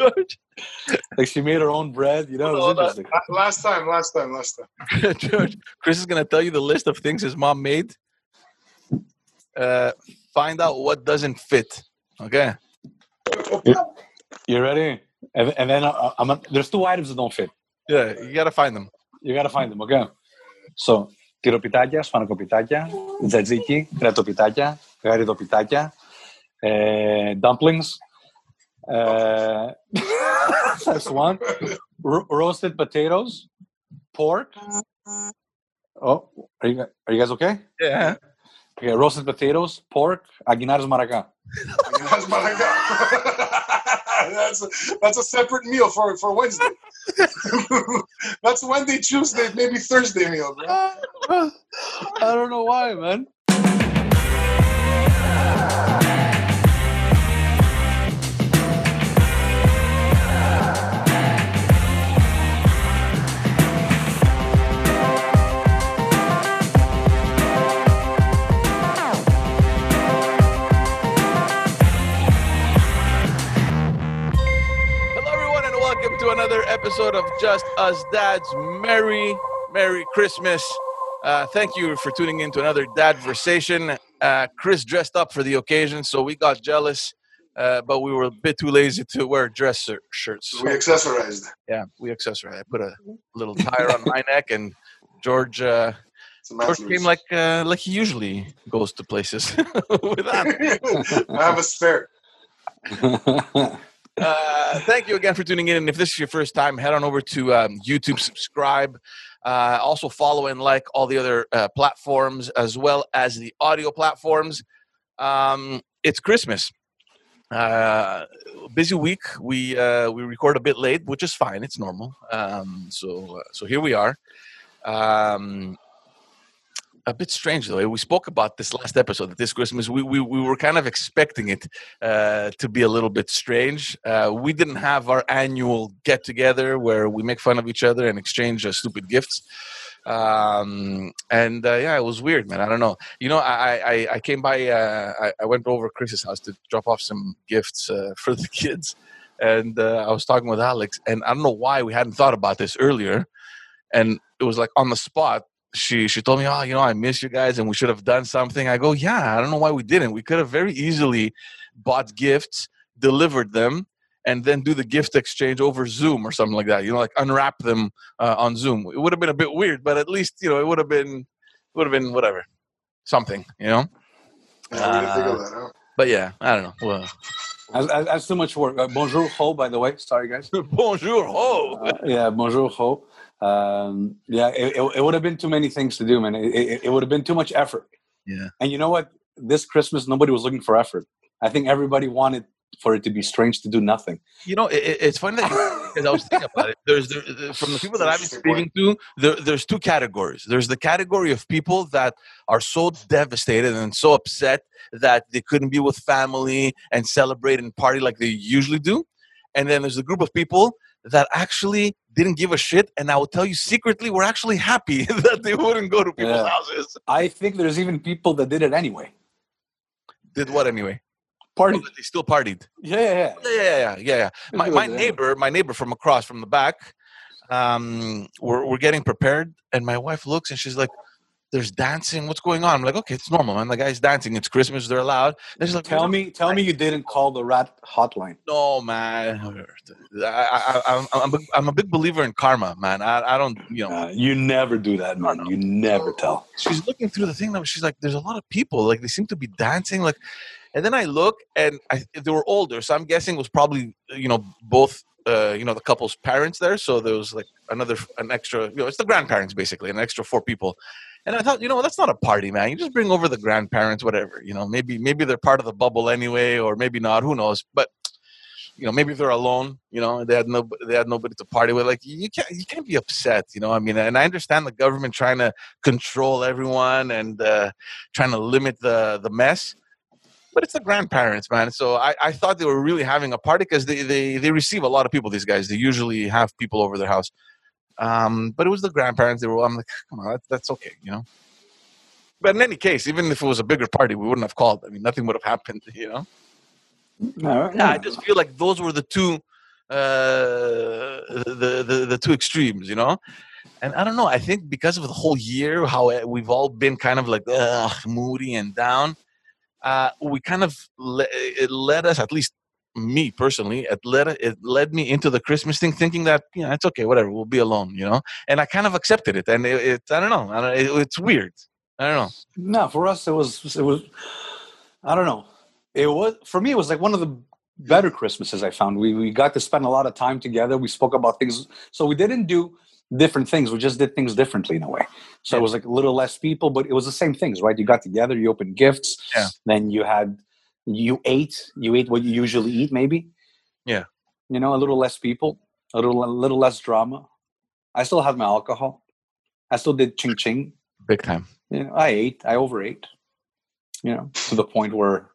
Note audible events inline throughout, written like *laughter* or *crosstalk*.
George, *laughs* Like she made her own bread. You know, it was Hold on. interesting. La- Last time, last time, last time. *laughs* George, Chris is gonna tell you the list of things his mom made. Uh, find out what doesn't fit. Okay. You ready? And, and then uh, I'm, there's two items that don't fit. Yeah, you gotta find them. You gotta find them, okay? So, τυροπιτάκια, σπανακοπιτάκια, τζατζίκι, κρεατοπιτάκια, γαριδοπιτάκια, ε, dumplings. uh, *laughs* that's one. Ro- roasted potatoes, pork. Oh, are you, are you guys okay? Yeah. Okay, roasted potatoes, pork, aguinaldos maracá. I got. *laughs* that's, a, that's a separate meal for, for Wednesday. *laughs* that's Wednesday, Tuesday, maybe Thursday meal, bro. I don't know why, man. Another episode of Just Us Dads. Merry, Merry Christmas. Uh, thank you for tuning in to another Dadversation. Uh, Chris dressed up for the occasion, so we got jealous, uh, but we were a bit too lazy to wear dress shir- shirts. We accessorized. yeah, we accessorized. I put a little tire on my neck, and George, uh, It's a George came like uh, like he usually goes to places *laughs* with that. *laughs* I have a spare. *laughs* Uh, thank you again for tuning in. And if this is your first time, head on over to um, YouTube, subscribe. Uh, also, follow and like all the other uh, platforms as well as the audio platforms. Um, it's Christmas. Uh, busy week. We uh, we record a bit late, which is fine. It's normal. Um, so uh, so here we are. Um, a bit strange though. We spoke about this last episode. That this Christmas, we we, we were kind of expecting it uh, to be a little bit strange. Uh, we didn't have our annual get together where we make fun of each other and exchange uh, stupid gifts. Um, and uh, yeah, it was weird, man. I don't know. You know, I I, I came by. Uh, I, I went over Chris's house to drop off some gifts uh, *laughs* for the kids, and I was talking with Alex, and I don't know why we hadn't thought about this earlier, and it was like on the spot she she told me, "Oh, you know, I miss you guys, and we should have done something." I go, "Yeah, I don't know why we didn't. We could have very easily bought gifts, delivered them, and then do the gift exchange over Zoom or something like that. You know, like unwrap them uh, on Zoom. It would have been a bit weird, but at least you know it would have been would have been whatever, something. You know. Yeah, we didn't think of that, huh? But yeah, I don't know. Well, That's, that's that's too much work. Uh, bonjour, ho, by the way. Sorry, guys. *laughs* bonjour, ho. Uh, yeah, bonjour, ho. Um, yeah, it, it, it would have been too many things to do, man. It, it, it would have been too much effort. Yeah. And you know what? This Christmas, nobody was looking for effort. I think everybody wanted for it to be strange to do nothing. You know, it, it- it's funny that because I was thinking about it. There's there, there- from the people that I've been speaking to, there, there's two categories. There's the category of people that are so devastated and so upset that they couldn't be with family and celebrate and party like they usually do, and then there's a group of people that actually didn't give a shit, and I will tell you secretly, we're actually happy *laughs* that they wouldn't go to people's Yeah. houses. I think there's even people that did it anyway. Did what anyway? Party. Oh, they still partied. Yeah, yeah, yeah. Yeah, yeah, yeah. My, my neighbor, my neighbor from across from the back, um, we're, we're getting prepared, and my wife looks and she's like, "There's dancing. What's going on?" I'm like, "Okay, it's normal, man. The guy's dancing. It's Christmas. They're allowed." And she's like, Tell me, tell me you didn't call the rat hotline. No, man. I, I, I, I'm, I'm, a, big believer in karma, man. I, I don't, you know. Uh, you never do that, man. You never tell. she's looking through the thing now. She's like, "There's a lot of people. Like they seem to be dancing." Like, and then I look, and I, they were older, so I'm guessing it was probably you know both uh, you know the couple's parents there. So there was like another an extra. You know, it's the grandparents basically, an extra four people. And I thought, you know, that's not a party, man. You just bring over the grandparents, whatever. You know, maybe maybe they're part of the bubble anyway, or maybe not. Who knows? But you know, maybe they're alone. You know, they had no they had nobody to party with. Like you can't you can't be upset. You know, I mean, and I understand the government trying to control everyone and uh, trying to limit the the mess. But it's the grandparents, man. So I, I thought they were really having a party because they, they they receive a lot of people. These guys, they usually have people over their house. Um, but it was the grandparents. They were. I'm like, come on, that's, that's okay, you know. But in any case, even if it was a bigger party, we wouldn't have called. I mean, nothing would have happened, *laughs* you know. Yeah, I just feel like those were the two uh, the, the the two extremes, you know. And I don't know. I think because of the whole year, how uh, we've all been kind of like ugh, moody and down, uh, we kind of le- it led us, at least me personally, it led it led me into the Christmas thing, thinking that you know it's okay, whatever, we'll be alone, you know. And I kind of accepted it, and it, it I don't know, I don't, it, it's weird. I don't know. No, for us it was it was I don't know. It was for me it was like one of the better Christmases I found. We we got to spend a lot of time together. We spoke about things. So we didn't do different things. We just did things differently in a way. So it was like a little less people, but it was the same things, right? You got together, you opened gifts, Yeah. then you had you ate, you ate what you usually eat, maybe. Yeah. You know, a little less people, a little a little less drama. I still had my alcohol. I still did ching ching. Big time. You know, I ate, I overate. You know, to the point where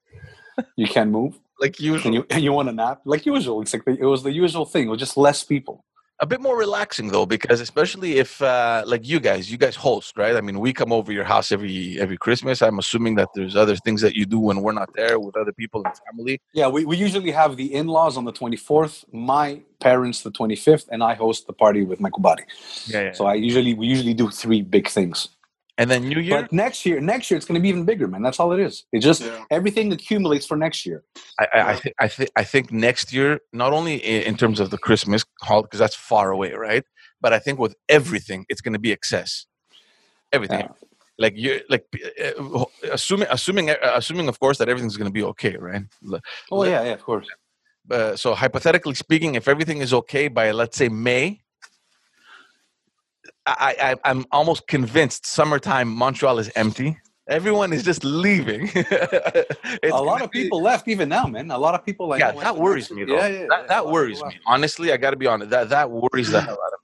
you can't move Like usual. and you and you want to nap like usual. It's like the, it was the usual thing. It was just less people. A bit more relaxing though because especially if uh, like you guys you guys host right i mean we come over your house every every christmas i'm assuming that there's other things that you do when we're not there with other people and family Yeah, we, we usually have the in-laws on the 24th, my parents the 25th, and I host the party with my kubari. yeah, yeah. So I usually we usually do three big things. And then new year But next year, next year it's going to be even bigger, man. That's all it is. It just Yeah. everything accumulates for next year. I, I, I, th- I, th- I think next year, not only in, in terms of the Christmas holiday, because that's far away, right? But I think with everything, it's going to be excess. Everything, Yeah. like you, like uh, assuming, assuming, uh, assuming, of course, that everything's going to be okay, right? Oh yeah, yeah, of course. Uh, so hypothetically speaking, if everything is okay by let's say May, I, I, I'm almost convinced summertime Montreal is empty. Everyone is just leaving. *laughs* A lot gonna of be- people left even now, man. A lot of people like yeah, that worries me though. Yeah, yeah, that that worries me. Honestly, I got to be honest. That that worries the hell out of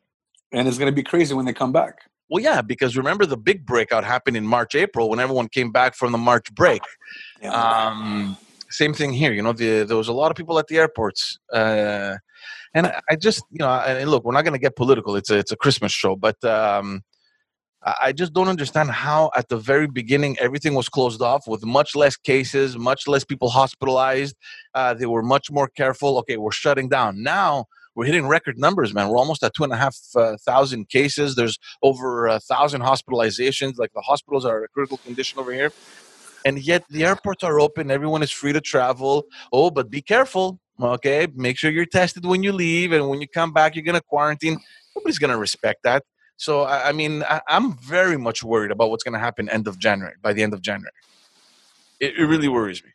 me. and it's going to be crazy when they come back. Well, yeah, because remember the big breakout happened in March, April when everyone came back from the March break. Yeah. Um, same thing here. You know, the, there was a lot of people at the airports, uh, and I, just, you know, and look, we're not going to get political. It's a it's a Christmas show, but um, I just don't understand how at the very beginning everything was closed off with much less cases, much less people hospitalized. Uh, they were much more careful. Okay, we're shutting down now. We're hitting record numbers, man. We're almost at two and a half uh, thousand cases. There's over a thousand hospitalizations. Like the hospitals are in a critical condition over here, and yet the airports are open. Everyone is free to travel. Oh, but be careful. Okay, make sure you're tested when you leave, and when you come back, you're gonna quarantine. Nobody's gonna respect that. So I, I mean, I, I'm very much worried about what's gonna happen end of January. By the end of January, it, it really worries me.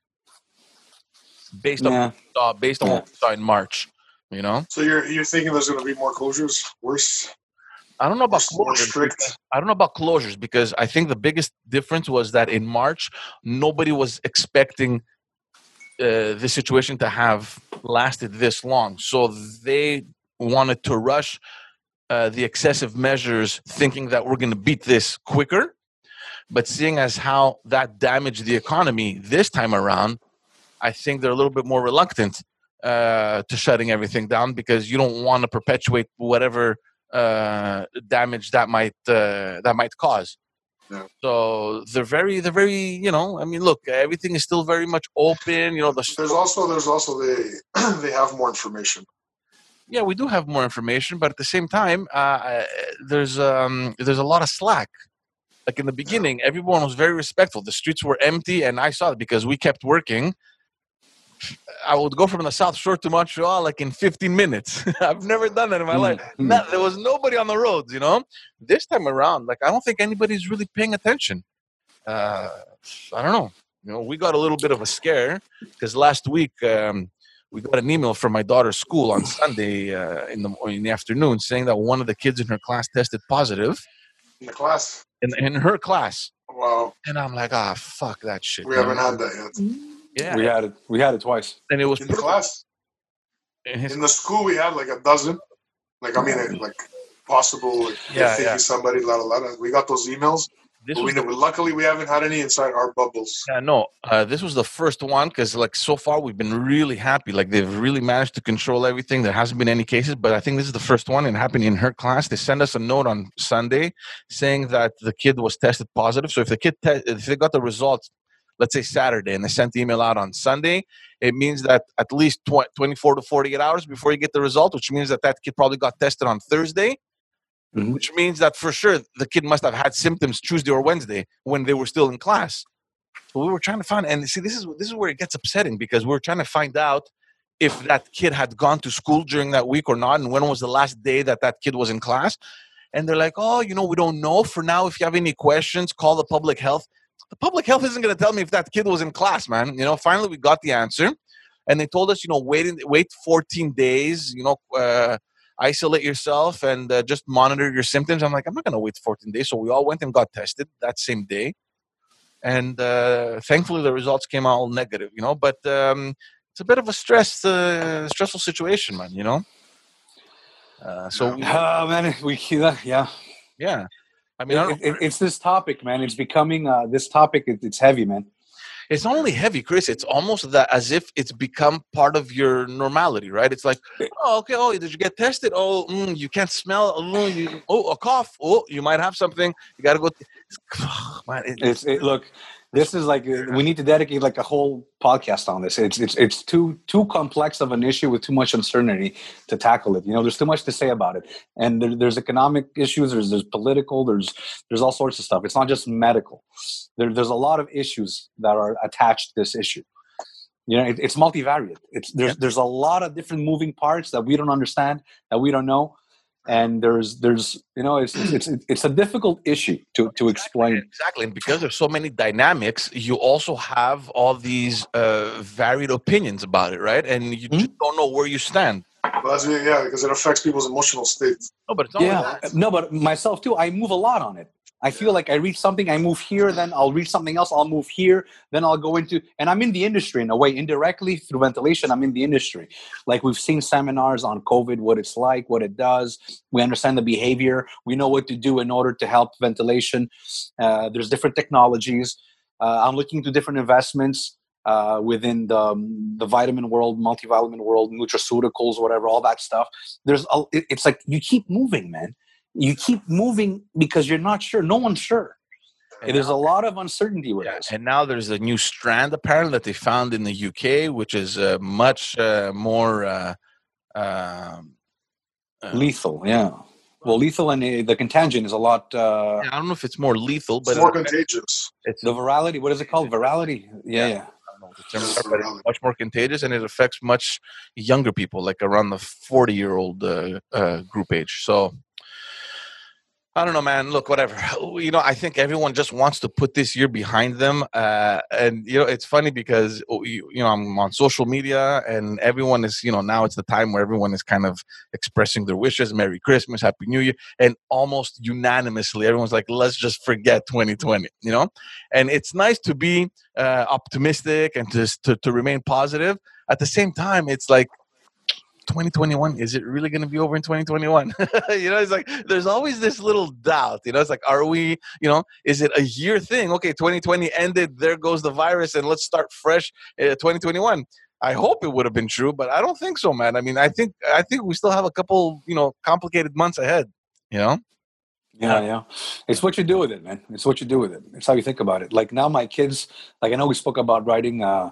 Based on yeah. what saw, based on what we saw in March, you know, So you're you're thinking there's going to be more closures, worse, I don't know about more, more closures. strict? I don't know about closures because I think the biggest difference was that in March, nobody was expecting uh, this situation to have lasted this long. So they wanted to rush uh, the excessive measures, thinking that we're going to beat this quicker. But seeing as how that damaged the economy this time around, I think they're a little bit more reluctant uh, to shutting everything down because you don't want to perpetuate whatever uh, damage that might uh, that might cause. Yeah. So they're very they're very you know I mean look everything is still very much open you know the There's also there's also they *clears throat* they have more information. yeah we do have more information but at the same time uh, there's um, there's a lot of slack like in the beginning everyone was very respectful the streets were empty and I saw it because we kept working I would go from the South Shore to Montreal like in 15 minutes. *laughs* I've never done that in my life. Mm. No, there was nobody on the roads, you know. This time around, like I don't think anybody's really paying attention. Uh, I don't know. You know, we got a little bit of a scare because last week um, we got an email from my daughter's school on Sunday uh, in the in the afternoon saying that one of the kids in her class tested positive In the class, in, in her class, wow, and I'm like, ah, fuck that shit. we man." haven't had that yet. Yeah, We had it. We had it twice. and it was In the perfect. class, in his- in the school, we had like a dozen. Like I mean, like possible. Like, Yeah, yeah. somebody. La, la, la. We got those emails. this But was luckily, we haven't had any inside our bubbles. Yeah, no, uh, this was the first one because, like, so far we've been really happy. Like, they've really managed to control everything. There hasn't been any cases, but I think this is the first one and it happened in her class. They sent us a note on Sunday saying that the kid was tested positive. So if the kid, te- if they got the results, let's say Saturday, and they sent the email out on Sunday, it means that at least tw- 24 to 48 hours before you get the result, which means that that kid probably got tested on Thursday, Mhm. which means that for sure the kid must have had symptoms Tuesday or Wednesday when they were still in class. So we were trying to find, and see, this is this is where it gets upsetting because we're trying to find out if that kid had gone to school during that week or not, and when was the last day that that kid was in class. And they're like, oh, you know, we don't know. For now, if you have any questions, call the public health. The public health isn't going to tell me if that kid was in class, man. You know, finally we got the answer, and they told us, you know, wait, in, wait 14 days. You know, uh, isolate yourself and uh, just monitor your symptoms. I'm like, I'm not going to wait 14 days. So we all went and got tested that same day, and uh, thankfully the results came out all negative. You know, but um, it's a bit of a stress, uh, stressful situation, man. You know. Uh, so we, Oh man, we yeah. yeah, I mean, I It- it- it's this topic, man. It's becoming uh, this topic. It, it's heavy, man. it's not only heavy, Chris. It's almost that as if it's become part of your normality, right? It's like, oh, okay, oh, did you get tested? Oh, mm, you can't smell. Oh, you, oh, a cough. Oh, you might have something. You got to go. *sighs* man, it- It's it, look. This is like uh, we need to dedicate like a whole podcast on this. It's it's it's too too complex of an issue with too much uncertainty to tackle it. You know, there's too much to say about it, and there, there's economic issues. There's there's political. There's there's all sorts of stuff. It's not just medical. There, there's a lot of issues that are attached to this issue. You know, it, it's multivariate. It's there's there's a lot of different moving parts that we don't understand that we don't know, and there's there's you know it's it's it's, it's a difficult issue to to explain. Exactly, and because there's so many dynamics, you also have all these uh, varied opinions about it, right? And you Hmm? just don't know where you stand. Well, that's yeah, because it affects people's emotional state. No, but it's not only yeah that. no but myself too i move a lot on it i feel like i reach something i move here then i'll reach something else i'll move here then i'll go into and i'm in the industry in a way indirectly through ventilation i'm in the industry. Like we've seen seminars on covid what it's like what it does. We understand the behavior. We know what to do in order to help ventilation. Uh, there's different technologies. Uh, i'm looking to different investments uh, within the, um, the vitamin world, multivitamin world, nutraceuticals, whatever, all that stuff. There's a, it's like you keep moving, man. You keep moving because you're not sure. No one's sure. And There's now- a lot of uncertainty with Yeah, this. and now there's a new strand apparently that they found in the UK, which is uh, much uh, more uh, um, uh, Lethal, yeah. Well, lethal and uh, the contagion is a lot. Uh, I don't know if it's more lethal, It's but more it- contagious. it's the virality, what is it called? Virality? Yeah, Yeah. yeah. I don't know what the term but it's much more contagious, and it affects much younger people, like around the forty-year-old uh, uh, group age. So. I don't know, man. Look, whatever. *laughs* You know, I think everyone just wants to put this year behind them. Uh, and you know, it's funny because oh, you, you know I'm on social media, and everyone is, you know, now it's the time where everyone is kind of expressing their wishes, Merry Christmas, Happy New Year, and almost unanimously, everyone's like, let's just forget 2020. You know, and it's nice to be uh, optimistic and just to, to remain positive. At the same time, it's like 2021 is it really going to be over in 2021 *laughs* you know it's like there's always this little doubt you know it's like are we you know is it a year thing okay 2020 ended there goes the virus and let's start fresh uh, 2021 i hope it would have been true but i don't think so man i mean i think i think we still have a couple you know complicated months ahead you know Yeah, yeah. It's what you do with it, man. It's what you do with it. It's how you think about it. Like now, my kids, like I know we spoke about writing uh,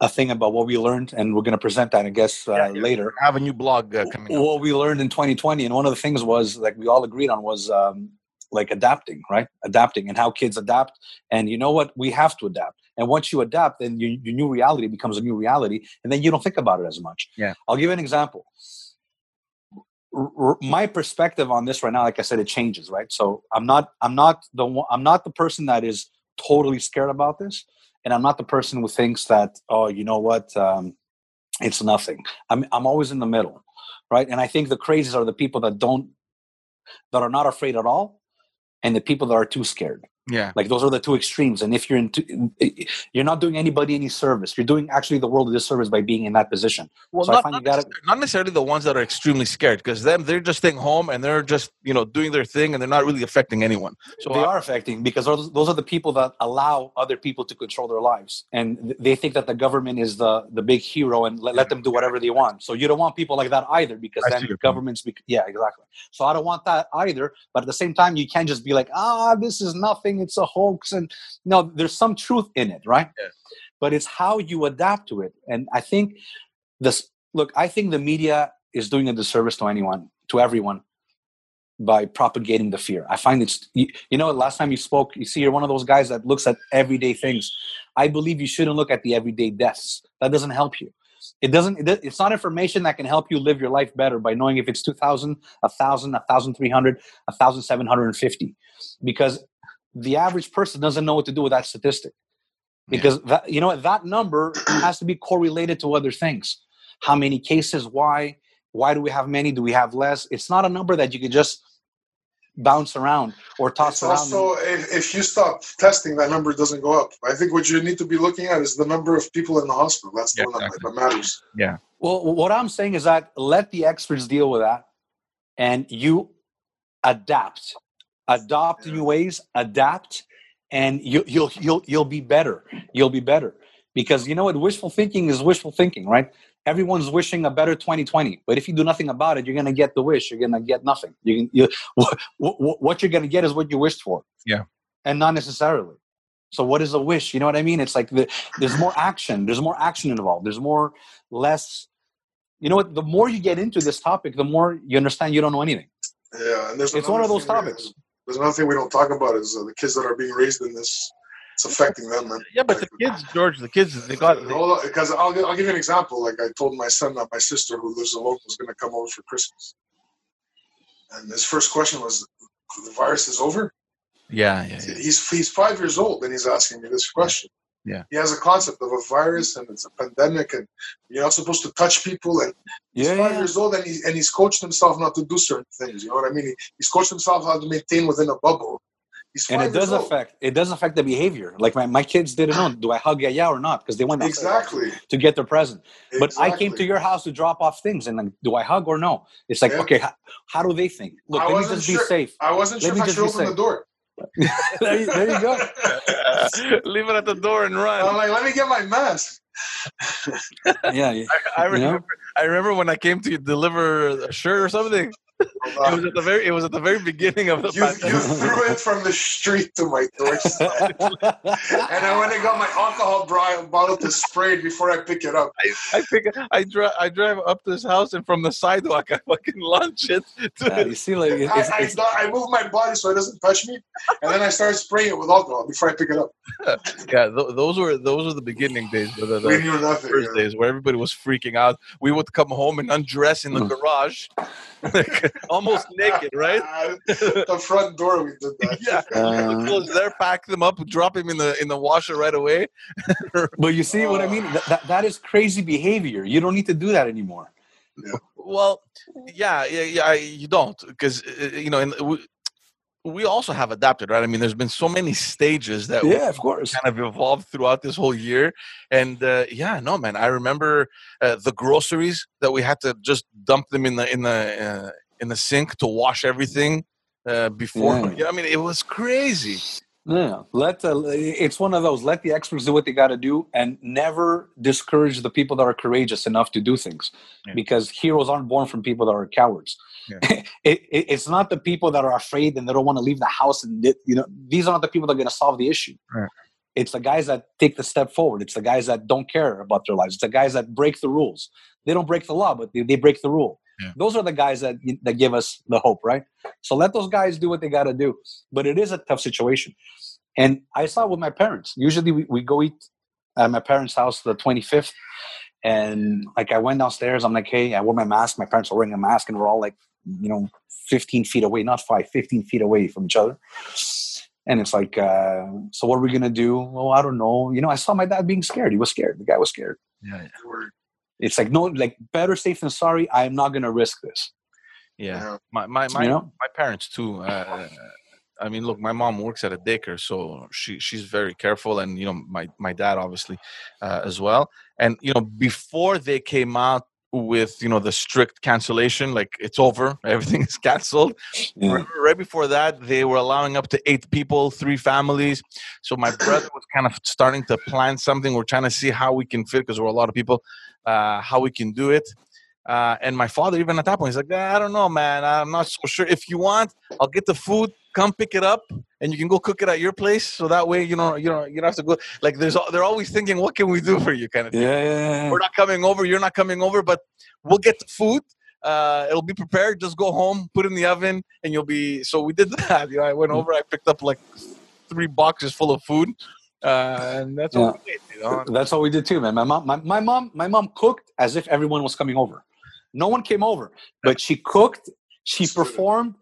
a thing about what we learned, and we're going to present that, I guess, uh, Yeah, yeah. later. I have a new blog uh, coming up What we learned in 2020, and one of the things was like we all agreed on was um, like adapting, right? Adapting and how kids adapt. And you know what? We have to adapt. And once you adapt, then your, your new reality becomes a new reality, and then you don't think about it as much. Yeah. I'll give you an example. R- r- my perspective on this right now, like I said, it changes, right? So I'm not, I'm not the, one- I'm not the person that is totally scared about this, and I'm not the person who thinks that, oh, you know what, um, it's nothing. I'm, I'm always in the middle, right? And I think the crazies are the people that don't, that are not afraid at all, and the people that are too scared. Yeah Like those are the two extremes. And if you're in, you're not doing anybody any service. You're doing actually the world a disservice by being in that position. Well, So I not, find not, you gotta- necessar- not necessarily the ones that are extremely scared, because them they're just staying home and they're just you know doing their thing and they're not really affecting anyone. So they I- are affecting because those, those are the people that allow other people to control their lives, and they think that the government is the the big hero and let, let them do whatever they want. So you don't want people like that either, because I then see governments. Bec- yeah, exactly. So I don't want that either. But at the same time, you can't just be like, ah, this is nothing. It's a hoax and no there's some truth in it right? Yeah. but it's how you adapt to it and i think this look i think the media is doing a disservice to anyone to everyone by propagating the fear. I find it's you, you know last time you spoke you see you're one of those guys that looks at everyday things. I believe you shouldn't look at the everyday deaths. That doesn't help you. It doesn't it's not information that can help you live your life better by knowing if it's 2000 1000 1300 1750 because the average person doesn't know what to do with that statistic because that you know that number has to be correlated to other things how many cases why why do we have many do we have less it's not a number that you can just bounce around or toss It's around also if, if you stop testing, that number doesn't go up. I think what you need to be looking at is the number of people in the hospital. That's the Yeah, one that, exactly. that matters. Well, what I'm saying is that let the experts deal with that, and you adapt, adopt new ways, adapt, and you, you'll you'll you'll be better. You'll be better because you know what? Wishful thinking is wishful thinking, right? Everyone's wishing a better 2020, but if you do nothing about it, you're gonna get the wish. You're gonna get nothing. You can you *laughs* what, what, what you're gonna get is what you wished for. Yeah. and not necessarily. So what is a wish? You know what I mean? It's like the, there's more action. There's more action involved. There's more less you know what the more you get into this topic the more you understand you don't know anything Yeah, and there's it's one of those topics There's another thing we don't talk about is uh, the kids that are being raised in this. It's affecting them, man. Yeah, but the kids, George, the kids, they got. Because I'll, I'll give you an example. Like I told my son that my sister, who lives alone, was going to come over for Christmas, and his first question was, "The virus is over." yeah, yeah, yeah. He's he's five years old, and he's asking me this question. Yeah. he has a concept of a virus, and it's a pandemic, and you're not supposed to touch people. And he's Yeah, five yeah. years old, and he and he's coached himself not to do certain things. You know what I mean? He, he's coached himself how to maintain within a bubble. And it does old. affect it does affect the behavior like my, my kids didn't know do i hug yeah or not because they went Exactly. to get their present but i came to your house to drop off things and like do i hug or no it's like okay how, how do they think look I let me wasn't just sure- be safe I wasn't Let sure me if I should open the door. *laughs* there, you, there you go *laughs* Leave it at the door and run. I'm like, let me get my mask. yeah, yeah. I you know? remember. I remember when I came to deliver a shirt or something. It was at the very. It was at the very beginning of the you, you threw it from the street to my doorstep. and I went and got my alcohol bri- bottle to spray it before I pick it up. I pick. I drive. I drive up to his house, and from the sidewalk, I fucking launch it. To Yeah, you see like it- I, it's, I, I move my body so it doesn't touch me, and then I start spraying it with alcohol before I pick it up. *laughs* yeah, th- those were those were the beginning days. The, the, We knew nothing. first yeah. days where everybody was freaking out. We would come home and undress in the Mm. garage, like, *laughs* almost naked, right? *laughs* The front door, we did that. Yeah. *laughs* Uh, Clothes there, pack them up, drop him in the in the washer right away. but you see what I mean? That, that, that is crazy behavior. You don't need to do that anymore. Well, yeah, yeah, yeah. You don't because you know, and we, also have adapted, right? I mean, there's been so many stages that we Yeah, of course. kind of evolved throughout this whole year, and uh, yeah, no, man, I remember uh, the groceries that we had to just dump them in the in the uh, in the sink to wash everything uh, before. Yeah. Yeah, I mean, it was crazy. Yeah, let it's one of those. Let the experts do what they got to do, and never discourage the people that are courageous enough to do things, Yeah. because heroes aren't born from people that are cowards. Yeah. *laughs* it, it, it's not the people that are afraid and they don't want to leave the house, and they- you know these are not the people that are going to solve the issue. Right. It's the guys that take the step forward. It's the guys that don't care about their lives. It's the guys that break the rules. They don't break the law, but they, they break the rule. Yeah. Those are the guys that that give us the hope, right? So let those guys do what they got to do. But it is a tough situation. And I saw it with my parents. Usually we, we go eat at my parents' house the 25th. And like I went downstairs, I'm like, hey, I wore my mask. My parents are wearing a mask, and we're all like, you know, 15 feet away, not five, 15 feet away from each other. And it's like, uh, so what are we gonna do? Well, I don't know. You know, I saw my dad being scared. He was scared. The guy was scared. Yeah, It's like, no, like better safe than sorry. I am not gonna risk this. yeah. Yeah. My my my, you know? my parents too. Uh, I mean, look, my mom works at a daycare, so she she's very careful, and you know, my my dad obviously uh, as well. And you know, before they came out with you know the strict cancellation, like it's over, *laughs* everything is canceled. Yeah. Right before that, they were allowing up to eight people, three families. So my *laughs* brother was kind of starting to plan something. We're trying to see how we can fit because we're a lot of people, uh, how we can do it. Uh, and my father, even at that point, he's like, "Ah, I don't know, man. I'm not so sure. If you want, I'll get the food. Come pick it up, and you can go cook it at your place. So that way, you know, you know, you don't have to go. Like, there's, they're always thinking, what can we do for you, kind of Yeah, thing. yeah, yeah. We're not coming over. You're not coming over, but we'll get the food. Uh, it'll be prepared. Just go home, put it in the oven, and you'll be. So we did *laughs* that. You know, I went over. I picked up like three boxes full of food, uh, and that's what we did. You know, That's what we did too, man. My mom, my, my mom, my mom cooked as if everyone was coming over. No one came over, but she cooked. She performed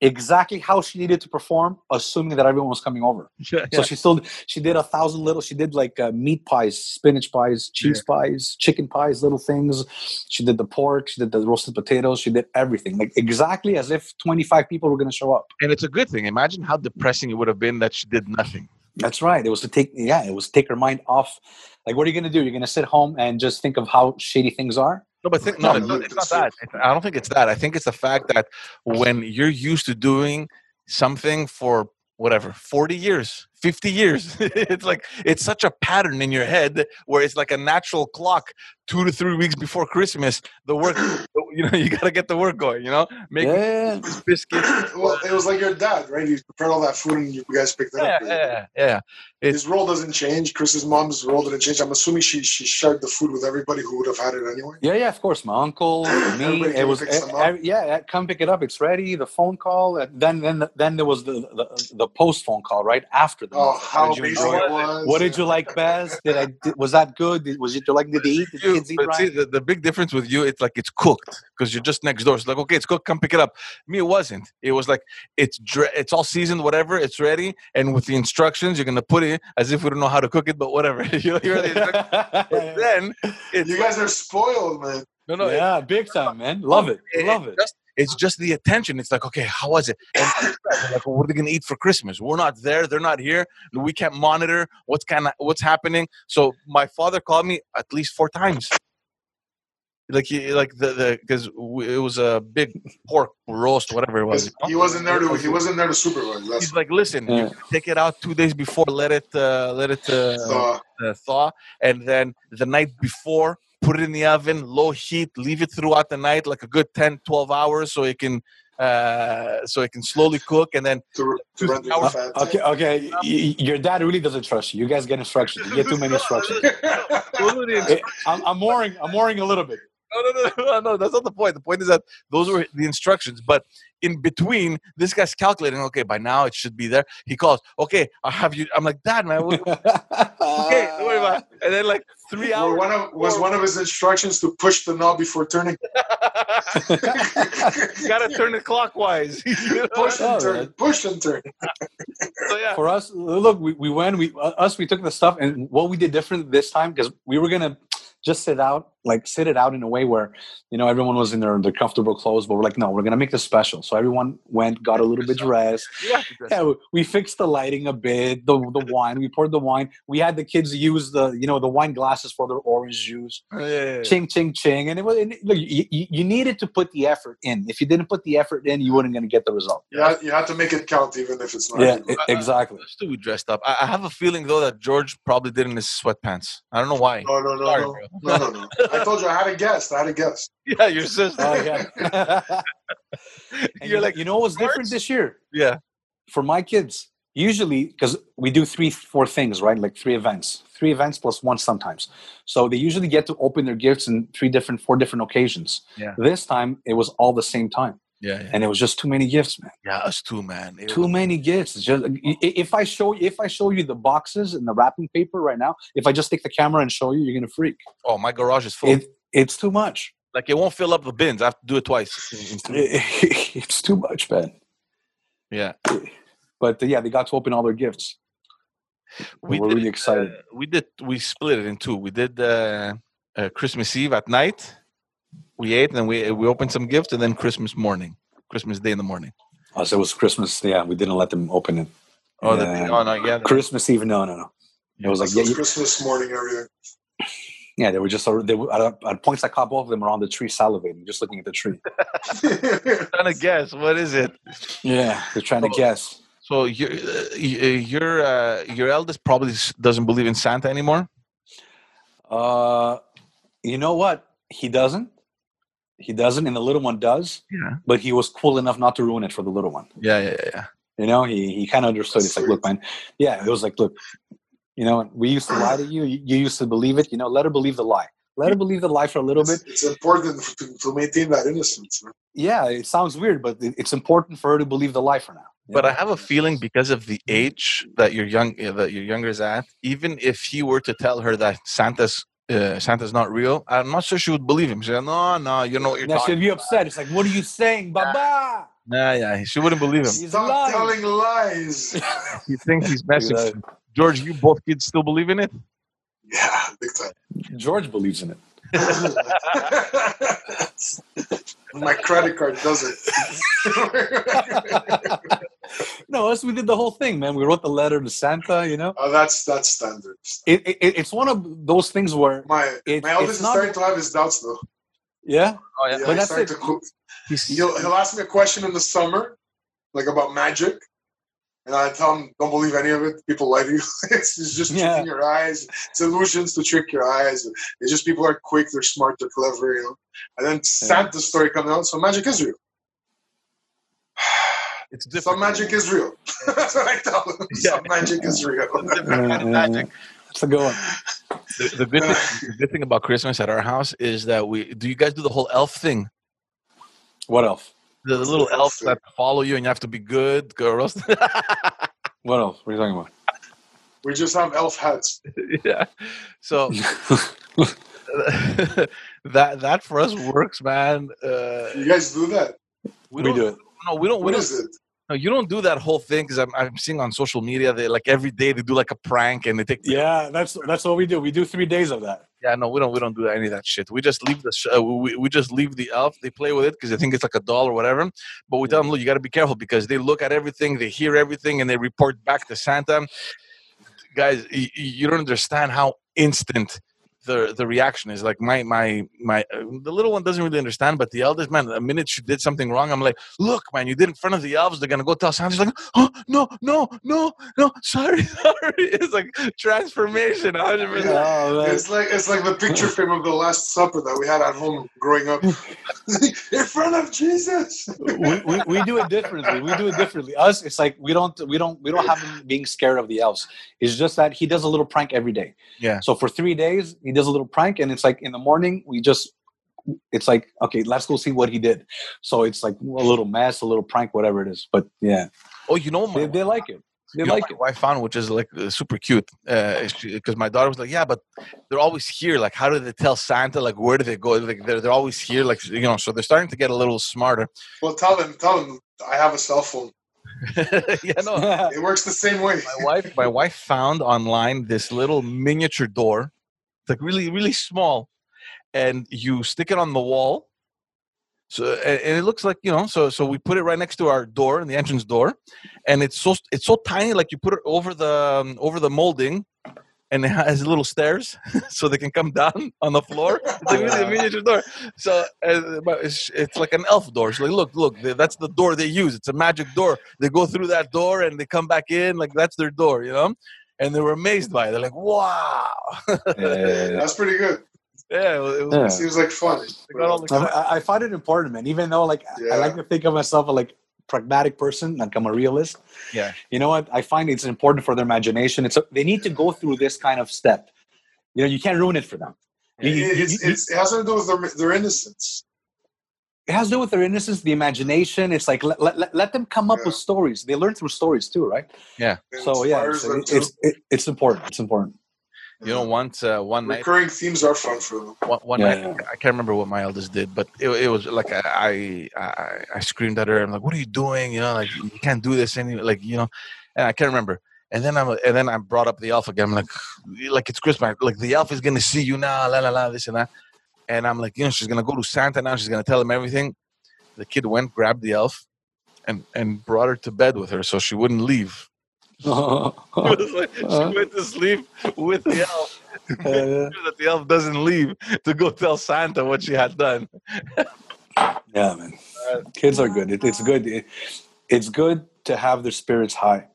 exactly how she needed to perform, assuming that everyone was coming over. *laughs* So she still she did a thousand little. She did like uh, meat pies, spinach pies, cheese pies, chicken pies, little things. She did the pork. She did the roasted potatoes. She did everything like exactly as if twenty five people were going to show up. and it's a good thing. Imagine how depressing it would have been that she did nothing. That's right. It was to take yeah, it was take her mind off. Like, what are you going to do? You're going to sit home and just think of how shady things are. No, but think, no, it's not, it's not that. It's- I don't think it's that. I think it's the fact that when you're used to doing something for whatever 40 years 50 years *laughs* it's like it's such a pattern in your head where it's like a natural clock two to three weeks before christmas the work *clears throat* you know you gotta get the work going you know make Yeah, biscuits *clears throat* well, it was like your dad, right? He prepared all that food and you guys picked it yeah up. yeah yeah His role doesn't change. Chris's mom's role didn't change. I'm assuming she she shared the food with everybody who would have had it anyway. yeah, yeah. Of course, my uncle, *clears throat* me. It was and picked some up? eh, yeah. Come pick it up. It's ready. The phone call. and Then then then there was the the, the post phone call right after. Oh, how did you amazing enjoy it it? was! What did you like best? Did I did, was that good? Did, was it you like did they eat? Did the you, kids eat but right? see, the, the big difference with you, it's like it's cooked because you're just next door. It's like, okay, it's cooked, come pick it up. Me, it wasn't. It was like it's dre- it's all seasoned, whatever, it's ready, and with the instructions, you're gonna put it as if we don't know how to cook it, but whatever. *laughs* you know, you're the *laughs* then it's You guys are spoiled, man. no, no, yeah, big time, man. Love it. it- Love it. Just, it's just the attention. It's like, okay, how was it? And *laughs* like, well, what are they gonna eat for Christmas? We're not there. They're not here. We can't monitor what's kind of what's happening. So my father called me at least four times. Like he, like the the because it was a big pork roast, whatever it was. He wasn't there to he wasn't there to supervise. That's He's like, listen, Yeah. you take it out two days before, let it uh, let it uh, so, uh, thaw, and then the night before, put it in the oven, low heat, leave it throughout the night, like a good 10, 12 hours, so it can uh, so it can slowly cook, and then to, to render the. Okay, okay. Y- y- your dad really doesn't trust you. You guys get instructions. You get too many instructions. those were the I'm, I'm worrying. I'm worrying a little bit. No, no, no, *laughs* no, no, that's not the point. The point is that those were the instructions. But in between, this guy's calculating, okay, by now it should be there. He calls, okay, I'll have you. I'm like, Dad, man, what- okay, don't worry about it. And then, like, three Were hours. one of, was one of his instructions to push the knob before turning. you *laughs* *laughs* gotta turn it clockwise. Push and turn. Push and turn. So, yeah. For us, look, we, we went. We uh, us we took the stuff, and what we did different this time because we were gonna just sit out, like sit it out in a way where you know everyone was in their their comfortable clothes, but we're like, no, we're gonna make this special. So everyone went, got a little bit dressed. You have to dress Yeah, we, we fixed the lighting a bit, the the wine. We poured the wine. We had the kids use the you know the wine glasses for their orange juice. Oh, yeah, yeah, yeah. Ching ching ching, and it was. And look, you, you you needed to put the effort in. If you didn't put the effort in, you weren't going to get the result. You had, you had to make it count, even if it's not. Yeah, e- exactly. Us two, we dressed up. I, I have a feeling though that George probably did in his sweatpants. I don't know why. No, no, no, Sorry, no, no, no, no. *laughs* I told you I had a guest. I had a guest. *laughs* Yeah, your sister. Oh yeah. *laughs* *laughs* You're you, like, you know what's different this year yeah. for my kids? Usually, because we do three, four things, right? Like three events, three events plus one sometimes. So they usually get to open their gifts in three different, four different occasions. Yeah. This time it was all the same time, Yeah, yeah. and it was just too many gifts, man. Yeah, us too, man. It Too was- many gifts. Just if I show if I show you the boxes and the wrapping paper right now, if I just take the camera and show you, you're gonna freak. Oh, my garage is full. It, it's too much. like it won't fill up the bins. I have to do it twice. *laughs* it's too much, man. Yeah. But uh, yeah, they got to open all their gifts. We We're did really excited. uh, we did. We split it in two. We did uh, uh, Christmas Eve at night. We ate, and then we we opened some gifts, and then Christmas morning, Christmas Day in the morning. Oh, so it was Christmas. Yeah, we didn't let them open it. Oh, Yeah. the, oh no, yeah. the- Christmas Eve? No, no, no. It was like That's yeah, was you- Christmas morning, everything. yeah. They were just they were, at, at points I caught both of them around the tree salivating, just looking at the tree. *laughs* trying to guess what is it. Yeah, they're trying to guess. So your uh, your uh, your eldest probably doesn't believe in Santa anymore. Uh, you know what? He doesn't. He doesn't, and the little one does. Yeah. But he was cool enough not to ruin it for the little one. Yeah, yeah, yeah, yeah. You know, he he kind of understood. That's it's like, look, man, yeah, it was like, look, you know, we used to lie to you. You you used to believe it. You know, let her believe the lie. Let her believe the lie for a little It's, bit. it's important to, to maintain that innocence. Man. Yeah, it sounds weird, but it- it's important for her to believe the lie for now. you But know? I have a feeling because of the age that your young that your younger is at, even if he were to tell her that Santa's uh, Santa's not real, I'm not sure she would believe him. She's like, no, no, you know what you're now talking. she'd be upset. It's like, what are you saying, Baba? Nah, yeah, she wouldn't believe him. He's Stop lying. telling lies. *laughs* He thinks he's messing. that. George, you both kids still believe in it? yeah, big time. George believes in it. *laughs* My credit card doesn't. *laughs* no, us we did the whole thing, man. We wrote the letter to Santa. You know, oh, that's that's standard. it, it it's one of those things where, My It- my eldest it's is not- starting to have his doubts though. yeah, Oh yeah, Yeah, But he's that's starting it. to he's, he'll he'll ask me a question in the summer, like about magic, and I tell him, "Don't believe any of it. People lie to you. *laughs* it's, it's just Yeah. tricking your eyes. It's illusions to trick your eyes. It's just people are quick, they're smart, they're clever, you know." And then Santa's story comes out, so magic is real. It's *laughs* Some magic is real. That's what I tell him. Some Yeah. magic is real. different kind of magic. It's a good one. The, the good thing, the good thing about Christmas at our house is that we do. You guys do the whole elf thing. What else? The, the little elf elves that follow you, and you have to be good, girls. *laughs* What else? What are you talking about? We just have elf hats. yeah. So *laughs* that that for us works, man. Uh, You guys do that? we don't, do it. No, we don't. We don't. is it? No, you don't do that whole thing because I'm, I'm seeing on social media they like every day they do like a prank and they take Yeah, that's that's what we do. We do three days of that. yeah no we don't we don't do any of that shit we just leave the sh- uh, we, we just leave the elf they play with it because they think it's like a doll or whatever but we tell them look you got to be careful because they look at everything they hear everything and they report back to Santa guys you, you don't understand how instant the the reaction is like my my my uh, the little one doesn't really understand but the eldest man the minute she did something wrong i'm like look man you did in front of the elves they're gonna go tell santa She's like oh no no no no sorry *laughs* sorry it's like transformation 100% Oh. It's like it's like the picture *laughs* frame of the Last Supper that we had at home growing up. *laughs* In front of Jesus. we, we, we do it differently. We do it differently. Us, it's like we don't we don't we don't have him being scared of the elves. It's just that he does a little prank every day. Yeah. So for three days, he does a little prank, and it's like in the morning we just it's like okay, let's go see what he did. So it's like a little mess, a little prank, whatever it is. But yeah, oh you know my, they, they like it. They you know like my it. wife found which is like uh, super cute because my daughter was like yeah but they're always here like how do they tell santa like where do they go like they're, they're always here like you know so they're starting to get a little smarter Well, tell them tell them I have a cell phone. *laughs* yeah no It works the same way. my wife my wife found online this little miniature door it's like really really small and you stick it on the wall. So and, and it looks like you know so so we put it right next to our door in the entrance door and it's so it's so tiny like you put it over the um, over the molding and it has little stairs *laughs* so they can come down on the floor. It's like really a *laughs* miniature door. So uh, it's, it's like an elf door. So like look look that's the door they use. It's a magic door. They go through that door and they come back in like that's their door you know and they were amazed by it they're like wow Yeah. That's pretty good. yeah it was, it was- Yeah. It seems like fun. they got all the- I, I- I find it important, man. Even though, like, I like to think of myself as like pragmatic person, like I'm a realist. Yeah. You know what? I find it's important for their imagination. It's a, they need to go through this kind of step. You know, you can't ruin it for them. You- It, you- it's, you- it's, it has to do with their, their innocence. It has to do with their innocence, the imagination. It's like let, let, let them come up Yeah. with stories. They learn through stories too, right? It So yeah, inspires so them it- too. it's it, it's important. It's important. you know once uh, one night recurring themes are fun for them. one, one Yeah, night yeah. I can't remember what my eldest did, but it, it was like I, I I I screamed at her. I'm like, "What are you doing? You know, like you can't do this any like you know." And I can't remember. And then I'm and then I brought up the elf again. I'm like, *sighs* like it's Christmas. Like the elf is gonna see you now. La la la. This and that. And I'm like, you know, she's gonna go to Santa now. She's gonna tell him everything. The kid went, grabbed the elf, and and brought her to bed with her so she wouldn't leave. *laughs* *laughs* It was like, she Uh. went to sleep with the elf. make *laughs* Uh, sure that the elf doesn't leave to go tell Santa what she had done. yeah, man. Kids are good. It, it's good. It, it's good to have their spirits high.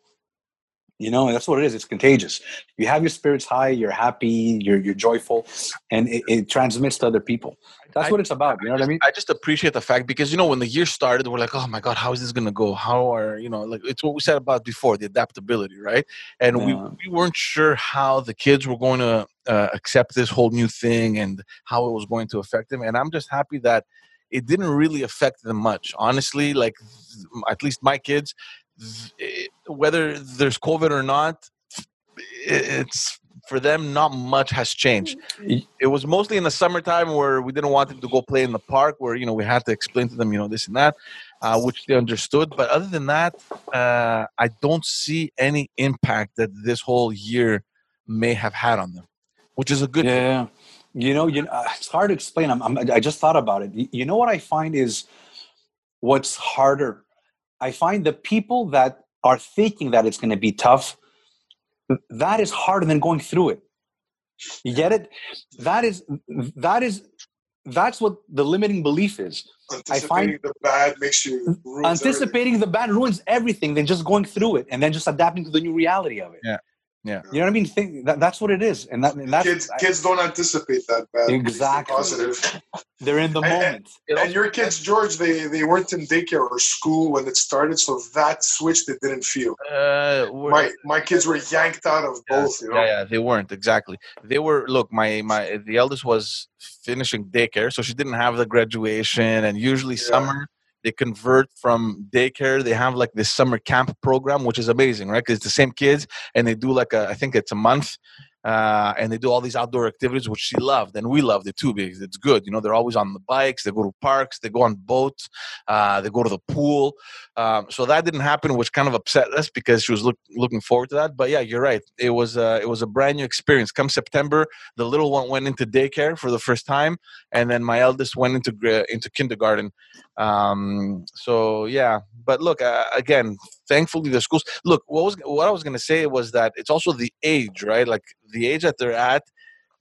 You know, that's what it is. It's contagious. You have your spirits high, you're happy, you're you're joyful, and it, it transmits to other people. That's I- what it's about. You know what I mean? I just appreciate the fact because you know when the year started, we're like, oh my god, how is this gonna go? How are you know like it's what we said about before the adaptability, right? And we Yeah. we weren't sure how the kids were going to uh, accept this whole new thing and how it was going to affect them. And I'm just happy that it didn't really affect them much. Honestly, like at least my kids, it- whether there's COVID or not, it's for them not much has changed it was mostly in the summertime where we didn't want them to go play in the park where you know we had to explain to them you know this and that uh, which they understood but other than that uh, i don't see any impact that this whole year may have had on them which is a good thing. Yeah, you know, you know, uh, it's hard to explain. I'm, I'm, I just thought about it. You know what I find is what's harder. I find the people that are thinking that it's going to be tough. That is harder than going through it. You get it? That is that is that's what the limiting belief is. Anticipating find- the bad makes you ruins everything. Anticipating the bad ruins everything than just going through it and then just adapting to the new reality of it. Yeah. Yeah. You know what I mean? Think, that, that's what it is, and, that, and that's Kids, kids don't anticipate that bad. They stay Exactly. Positive. they're in the And- moment. And your kids, George, they, they weren't in daycare or school when it started, so that switch they didn't feel. uh, My my kids were yanked out of Yeah, both. You know, yeah, yeah, they weren't exactly. They were. Look, my my the eldest was finishing daycare, so she didn't have the graduation. And usually Yeah. summer they convert from daycare. They have like this summer camp program, which is amazing, right? Because it's the same kids, and they do like a I think it's a month. Uh, and they do all these outdoor activities, which she loved, and we loved it too because it's good. You know, they're always on the bikes, they go to parks, they go on boats, uh, they go to the pool. Um, so that didn't happen, which kind of upset us because she was look, looking forward to that. But yeah, you're right. It was uh, it was a brand new experience. Come September, the little one went into daycare for the first time, and then my eldest went into into kindergarten. Um, so yeah, but look uh, again. Thankfully, the schools. Look, what was what I was going to say was that it's also the age, right? Like the age that they're at.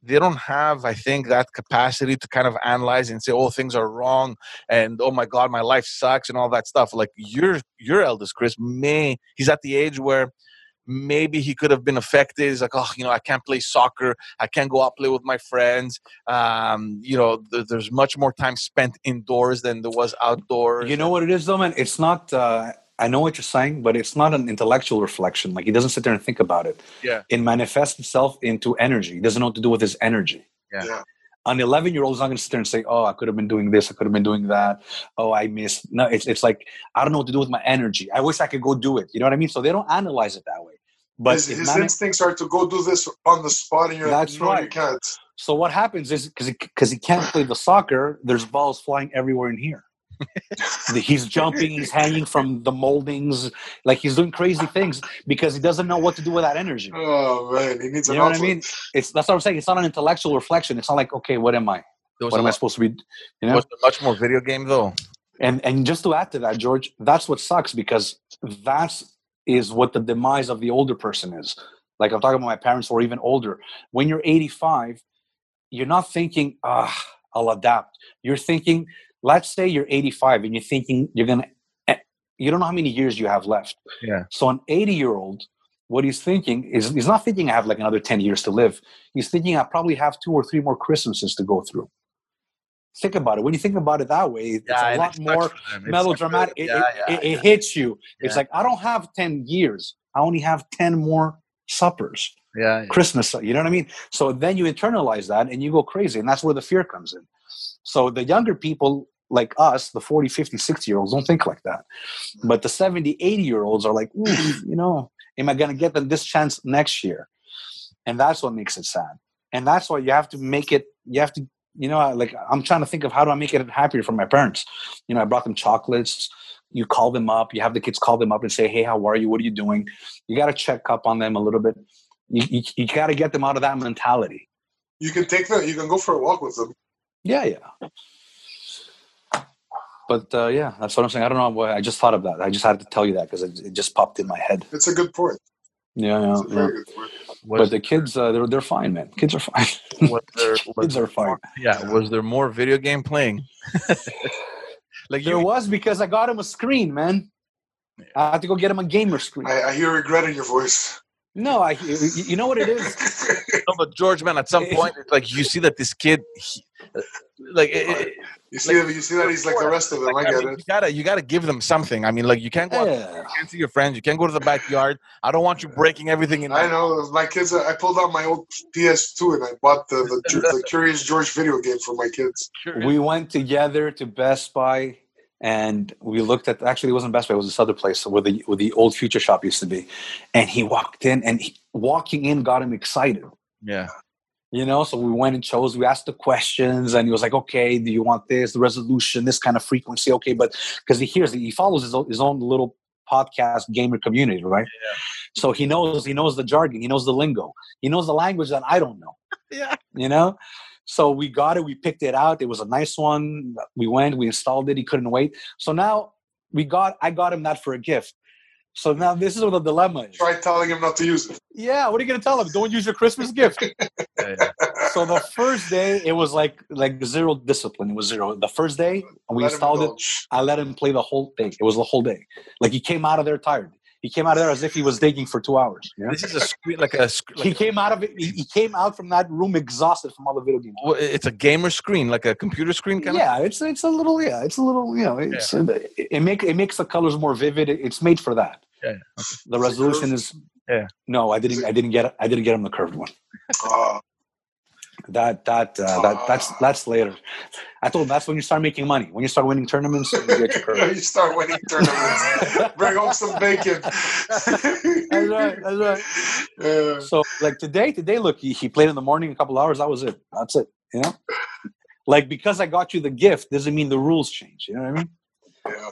They don't have, I think, that capacity to kind of analyze and say, "Oh, things are wrong," and "Oh my God, my life sucks," and all that stuff. Like your your eldest Chris may he's at the age where maybe he could have been affected. He's like, oh, you know, I can't play soccer. I can't go out play with my friends. Um, you know, th- there's much more time spent indoors than there was outdoors. You know what it is, though, man? It's not. Uh, I know what you're saying, but it's not an intellectual reflection. Like he doesn't sit there and think about it. Yeah. It manifests itself into energy. He doesn't know what to do with his energy. Yeah. Yeah. An 11 year old is not going to sit there and say, "Oh, I could have been doing this. I could have been doing that. Oh, I missed." No, it's it's like I don't know what to do with my energy. I wish I could go do it. You know what I mean? So they don't analyze it that way. But his, it his mani- instincts are to go do this on the spot, and you're That's like, no, you right. can't. so what happens is because because he can't play the soccer, there's balls flying everywhere in here. He's jumping, he's hanging from the moldings, like he's doing crazy things because he doesn't know what to do with that energy. Oh man, he needs You an know what I mean? It's that's what I'm saying. It's not an intellectual reflection. It's not like, okay, what am I? there What a am I supposed to be? You know? was much more video game though. And and just to add to that, George, that's what sucks because that's is what the demise of the older person is. Like I'm talking about my parents who are even older. When you're 85, you're not thinking, ah, I'll adapt. You're thinking, let's say you're 85 and you're thinking you're gonna eh, you don't know how many years you have left. Yeah. So an 80 year old, what he's thinking is he's not thinking I have like another 10 years to live. He's thinking I probably have two or three more Christmases to go through. Think about it. When you think about it that way, it's Yeah, a lot more for them. It's melodramatic. It, yeah, it, it, it hits you. It's like I don't have ten years. I only have ten more suppers, yeah, yeah. Christmas. You know what I mean? So then you internalize that and you go crazy, and that's where the fear comes in. So the younger people like us, the 40, 50, 60 year olds, don't think like that. But the 70, 80 year olds are like, "Oof, *clears throat* you know, am I going to get them this chance next year? And that's what makes it sad. And that's why you have to make it, you have to, you know, like I'm trying to think of how do I make it happier for my parents. You know, I brought them chocolates. You call them up. You have the kids call them up and say, "Hey, how are you? What are you doing?" You got to check up on them a little bit. You you, you got to get them out of that mentality. You can take them. You can go for a walk with them. Yeah, yeah. But uh, yeah, that's what I'm saying. I don't know why. I just thought of that. I just had to tell you that because it, it just popped in my head. It's a good point. Yeah, yeah. It's a yeah. very good point. But Was, the kids, uh, they're they're fine, man. Kids are fine. was *laughs* there, was kids are fine. yeah, was there more video game playing? *laughs* like There you, was because I got him a screen, man. I had to go get him a gamer screen. I, I hear regret in your voice. No, I. You you know what it is? *laughs* No, but George, man, at some eh. point, it's like you see that this kid, he, like, it, it- you see, you see that he's like the rest of them. Like, I get mean, it. you gotta, you gotta give them something. I mean, like, you can't go, out, Yeah. you can't see your friends, you can't go to the backyard. I don't want you breaking everything in. I know my kids. I pulled out my old PS2 and I bought the the, *laughs* the Curious George video game for my kids. We went together to Best Buy and we looked at actually it wasn't Best Buy, it was this other place where the where the old future shop used to be. And he walked in and he, walking in got him excited. Yeah, You know, so we went and chose, we asked the questions, and he was like, okay, do you want this, the resolution, this kind of frequency? Okay, but because he hears, he follows his own, his own little podcast gamer community, right? Yeah. So he knows, he knows the jargon, he knows the lingo, he knows the language that I don't know. *laughs* yeah. you know so we got it we picked it out it was a nice one we went we installed it he couldn't wait. So now we got i got him that for a gift. So now this is what the dilemma is. Try telling him not to use it. yeah what are you going to tell him? Don't use your christmas gift. Yeah, *laughs* yeah. so the first day it was like like zero discipline it was zero. The first day we Let installed it i let him play the whole thing. it was the whole day. Like he came out of there tired he came out of there as if he was digging for two hours you know? This is a screen, like a screen. he came out of it he, he came out from that room exhausted from all the video games Well, it's a gamer screen, like a computer screen, kind yeah, it's it's a little yeah, it's a little you know, it's it, it make it makes the colors more vivid. It's made for that. Yeah, yeah, The resolution is Yeah. No, I didn't. I didn't get. I didn't get him the curved one. Uh, *laughs* That that uh, that that's that's later. I told him that's when you start making money. When you start winning tournaments, you get your *laughs* curved. you start winning tournaments. Bring home some bacon. *laughs* That's right. That's right. Yeah. So like today, today, look, he, he played in the morning, a couple hours. That was it. That's it. You know, like because I got you the gift doesn't mean the rules change. You know what I mean? Yeah.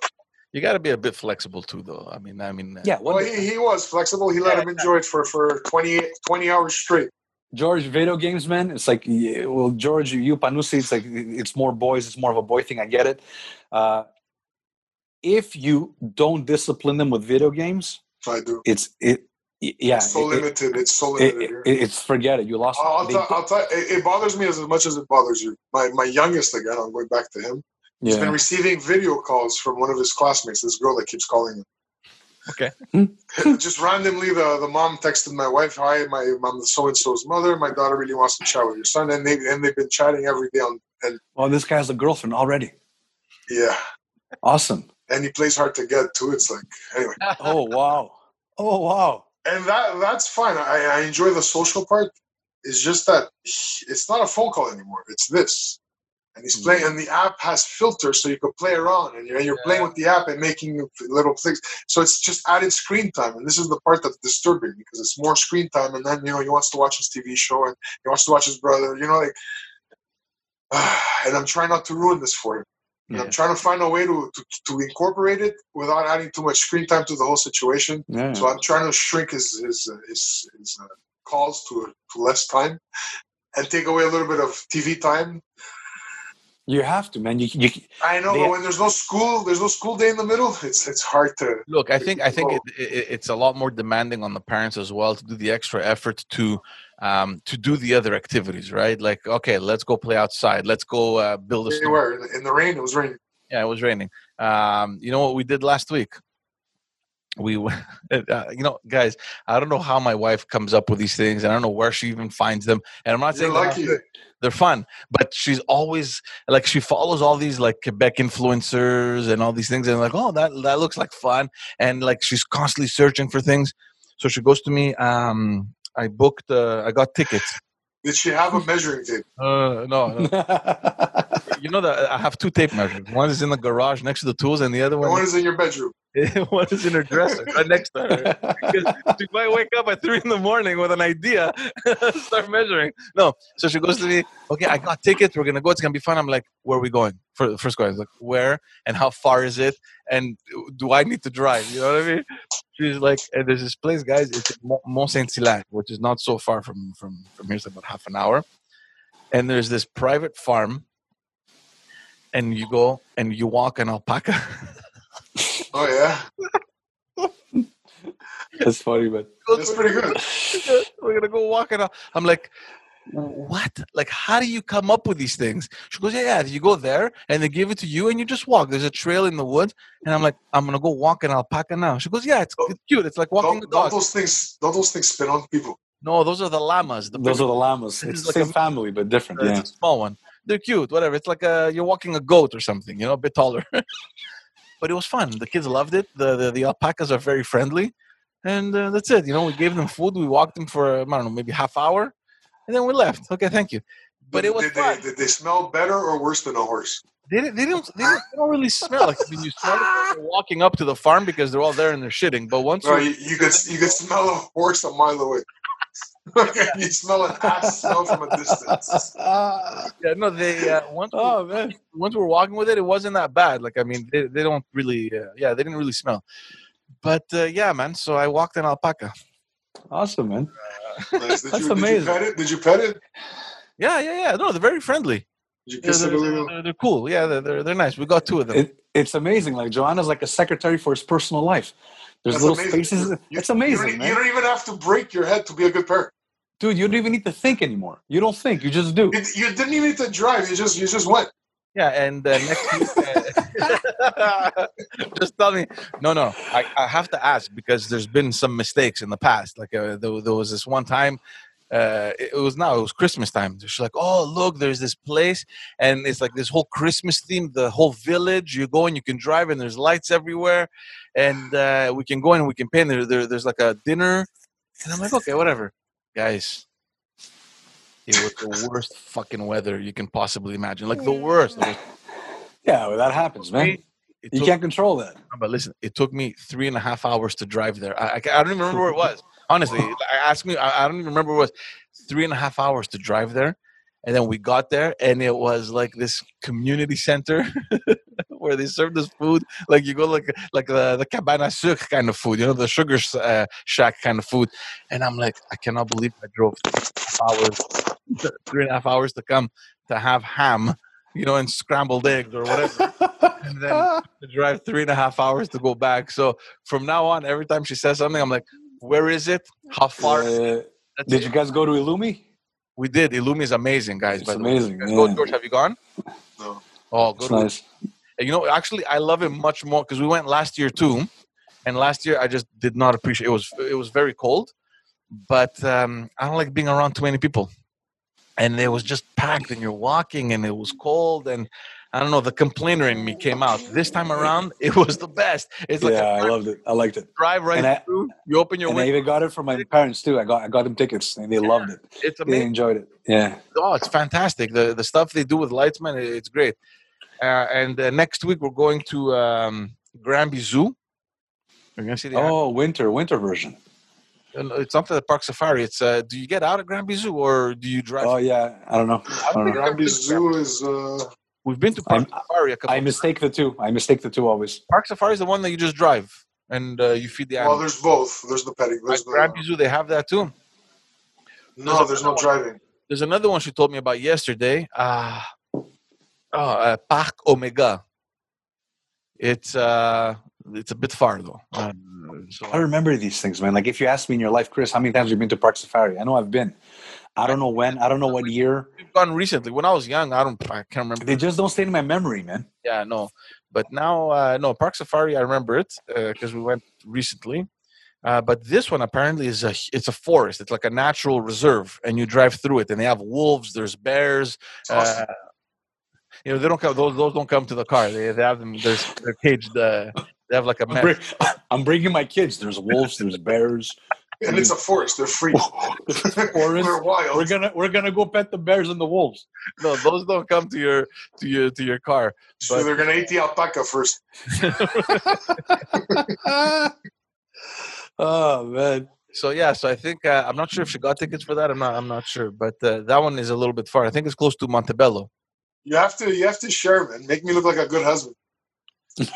You got to be a bit flexible too, though. I mean, I mean, uh, Yeah. Well, he, he was flexible. He let him enjoy it for, for 20, 20 hours straight. George, video games, man. It's like, well, George, you Panusi, it's like it's more boys. It's more of a boy thing. I get it. Uh, if you don't discipline them with video games, I do. it's it. Yeah, it's so it- it- limited. it's so limited. it- here. it's forget it. You lost. I'll, I'll, tell, I'll tell it, it bothers me as much as it bothers you. My my youngest again. I'm going back to him. He's been receiving video calls from one of his classmates. This girl that keeps calling him. Okay. *laughs* Just randomly, the, the mom texted my wife, "Hi, my mom, the so and so's mother. My daughter really wants to chat with your son." And they and they've been chatting every day on. And Oh, this guy has a girlfriend already. yeah, Awesome. and he plays hard to get too. It's like anyway, Oh wow. Oh wow. and that that's fine. I, I enjoy the social part. It's just that it's not a phone call anymore. It's this. And he's playing, and the app has filters, so you can play around, and you're, you're playing with the app and making little things. So it's just added screen time, and this is the part that's disturbing because it's more screen time, and then you know he wants to watch his TV show, and he wants to watch his brother, you know, like. *sighs* and I'm trying not to ruin this for him. And I'm trying to find a way to, to to incorporate it without adding too much screen time to the whole situation. Yeah. So I'm trying to shrink his his uh, his, his uh, calls to, to less time, and take away a little bit of TV time. You have to, man. You, you I know, They- but when there's no school, there's no school day in the middle. *laughs* It's it's hard to. Look, I think I think it, it, it's a lot more demanding on the parents as well to do the extra effort to um, to do the other activities, right? Like, okay, let's go play outside. Let's go uh, build a. They snow- were in the, in the rain. It was raining. Yeah, it was raining. Um, you know what we did last week? We, *laughs* uh, you know, guys, I don't know how my wife comes up with these things, and I don't know where she even finds them. And I'm not You're saying they're lucky. they're fun, but she's always like she follows all these like Quebec influencers and all these things, and like, oh, that that looks like fun, and like she's constantly searching for things. So she goes to me. Um, I booked. Uh, I got tickets. Did she have a measuring tape? Uh, no, no. you know that I have two tape measures. One is in the garage next to the tools, and the other one one is in your bedroom. *laughs* one is in her dresser right next to her. Because she might wake up at three in the morning with an idea, *laughs* start measuring. No, so she goes to me. Okay, I got tickets. We're gonna go. It's gonna be fun. I'm like, where are we going? For the first question, like where and how far is it? And do I need to drive? You know what I mean? She's like, there's this place, guys. It's Mont- Mont Saint Hilaire, which is not so far from from from here. It's about half an hour. And there's this private farm, and you go and you walk an alpaca. *laughs* Oh yeah, *laughs* That's funny, but that's pretty good. *laughs* We're gonna go walking it out. I'm like, what? Like, how do you come up with these things? She goes, yeah, yeah. You go there and they give it to you and you just walk. There's a trail in the woods. And I'm like, I'm going to go walk an alpaca now. She goes, yeah, it's, oh, it's cute. It's like walking a Don't, don't those things don't those things spin on people? No, those are the llamas. The Those are the llamas. It's the like same a- family, but different. it's Yeah. a small one. They're cute, whatever. It's like a, you're walking a goat or something, you know, a bit taller. *laughs* but it was fun. The kids loved it. The, the, the alpacas are very friendly. And uh, that's it. You know, we gave them food. We walked them for, I don't know, maybe half hour. And then we left. Okay, thank you. But it was did fun. they, did they smell better or worse than a horse? They, didn't- they, don't, they, don't, they don't really smell like when you smell it walking up to the farm because they're all there and they're shitting. But once No, you, you could you could smell a horse a mile away. *laughs* you smell an ass smell from a distance. *laughs* yeah, no, they uh, once we- oh man. once we were walking with it, it wasn't that bad. Like I mean, they, they don't really, uh, yeah, they didn't really smell. But uh, yeah, man. So I walked an alpaca. Awesome, man. Nice. *laughs* That's you, amazing. Did you pet it? Did you pet it? Yeah, yeah, yeah. No, they're very friendly. Did you Yeah, kiss they're, it a little? they're, they're cool. Yeah, they're, they're they're nice. We got two of them. It, it's amazing. Like Joanna's like a secretary for his personal life. There's That's little amazing. spaces. You- it's You amazing, don't, you don't even have to break your head to be a good parent. Dude, you don't even need to think anymore. You don't think. You just do. You, you didn't even need to drive. You just you just went. Yeah, and uh, next week, uh, *laughs* just tell me. No, no, I, I have to ask because there's been some mistakes in the past. Like uh, there, there was this one time. Uh, it it was now it was Christmas time. She's like, "Oh, look, there's this place, and it's like this whole Christmas theme. The whole village. You go and you can drive, and there's lights everywhere, and uh, we can go in and we can pay. And there, there, there's like a dinner, and I'm like, okay, whatever, guys. It was the worst fucking weather you can possibly imagine. Like the worst. It was Yeah, well, that happens, man. it You took- can't control that. but listen, it took me three and a half hours to drive there. I, I, I don't even remember where it was. Honestly, *laughs* I asked me, I, I don't even remember where it was. Three and a half hours to drive there. And then we got there, and it was like this community center *laughs* where they serve this food. Like you go like like the the cabana sucre kind of food, you know, the sugar s- uh, shack kind of food. And I'm like, I cannot believe I drove three and a half hours, three and a half hours to come to have ham, you know, and scrambled eggs or whatever And then- *laughs* to drive three and a half hours to go back. So from now on, every time she says something, I'm like, "Where is it? How far?" Uh, did it. you guys go to Illumi? We did. Illumi is amazing, guys. It's by the way. amazing. Go. George, have you gone? No. Oh, go It's to nice. You know, actually, I love it much more because we went last year too, and last year I just did not appreciate. It was it was very cold, but um, I don't like being around too many people, and it was just packed, and you're walking, and it was cold, and I don't know. The complainer in me came out. This time around, *laughs* it was the best. It's like yeah, I loved it. I liked it. drive right And I- through. You open your And I even got it for my parents too. I got I got them tickets and they loved it. It's amazing. They enjoyed it. Yeah. Oh, it's fantastic. The the stuff they do with lights, man, it's great. Uh, and uh, next week we're going to um, Granby Zoo. We're gonna see the. Oh, winter, winter version. Uh, It's not the Parc Safari. It's uh, do you get out of Granby Zoo or do you drive? Oh yeah, I don't know. I don't know. Granby Zoo is uh, We've been to Park I'm- Safari a couple. I mistake the two. I mistake the two always. Parc Safari is the one that you just drive and uh, you feed the animals. well. animals. There's both. There's the petting. At There's Granby the, Zoo, they have that too. no, there's no driving. There's another one she told me about yesterday. Uh, oh, uh, Parc Omega. It's uh, it's a bit far though. Uh, so I remember these things, man. Like if you ask me in your life, Chris, how many times have you been to Parc Safari? I know I've been. I don't know when. I don't know what year. we've gone recently. When I was young, I don't, I can't remember. They just don't stay in my memory, man. Yeah, no. But now, uh, no, Parc Safari, I remember it because we went recently. Uh, but this one apparently is a it's a forest. It's like a natural reserve, and you drive through it, and they have wolves. There's bears. Awesome. You know, they don't come. Those those don't come to the car. They, they have them. There's they're caged. Uh, they have like a I'm, bring, I'm bringing my kids. There's wolves. There's bears. and it's a forest. They're free. *laughs* Forest. They're wild. We're gonna we're gonna go pet the bears and the wolves. No, those don't come to your to your to your car. so they're gonna eat the alpaca first. *laughs* oh man. So yeah, so I think uh, I'm not sure if she got tickets for that. I'm not. I'm not sure, but uh, that one is a little bit far. I think it's close to Montebello. You have to. You have to share, man. Make me look like a good husband. *laughs*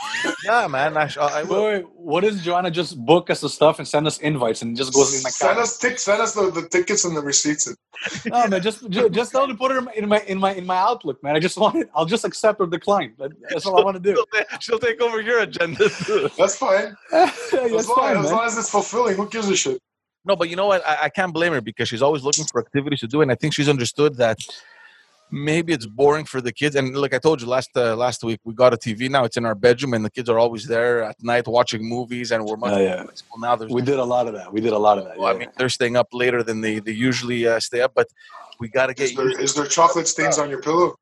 Yeah, man. I, sh- I will. Wait, wait, what is Joanna just book us the stuff and send us invites and just goes in my Send us tic- Send us the, the tickets and the receipts. *laughs* No, man, just just, just tell her to put it in my, in my in my Outlook, man. I just want it. I'll just accept or decline. That's all I want to do. *laughs* She'll, she'll take over your agenda too. That's fine. That's As long, fine, as man. long as it's fulfilling, who gives a shit? No, but you know what? I, I can't blame her because she's always looking for activities to do, and I think she's understood that maybe it's boring for the kids. And like I told you last uh, last week, we got a TV now. It's in our bedroom, and the kids are always there at night watching movies, and we're much Oh, more yeah. flexible now. There's We did a lot of that. We did a lot of that. well, I mean, they're staying up later than they, they usually uh, stay up, but we got to get Is there, is there chocolate stains on your pillow?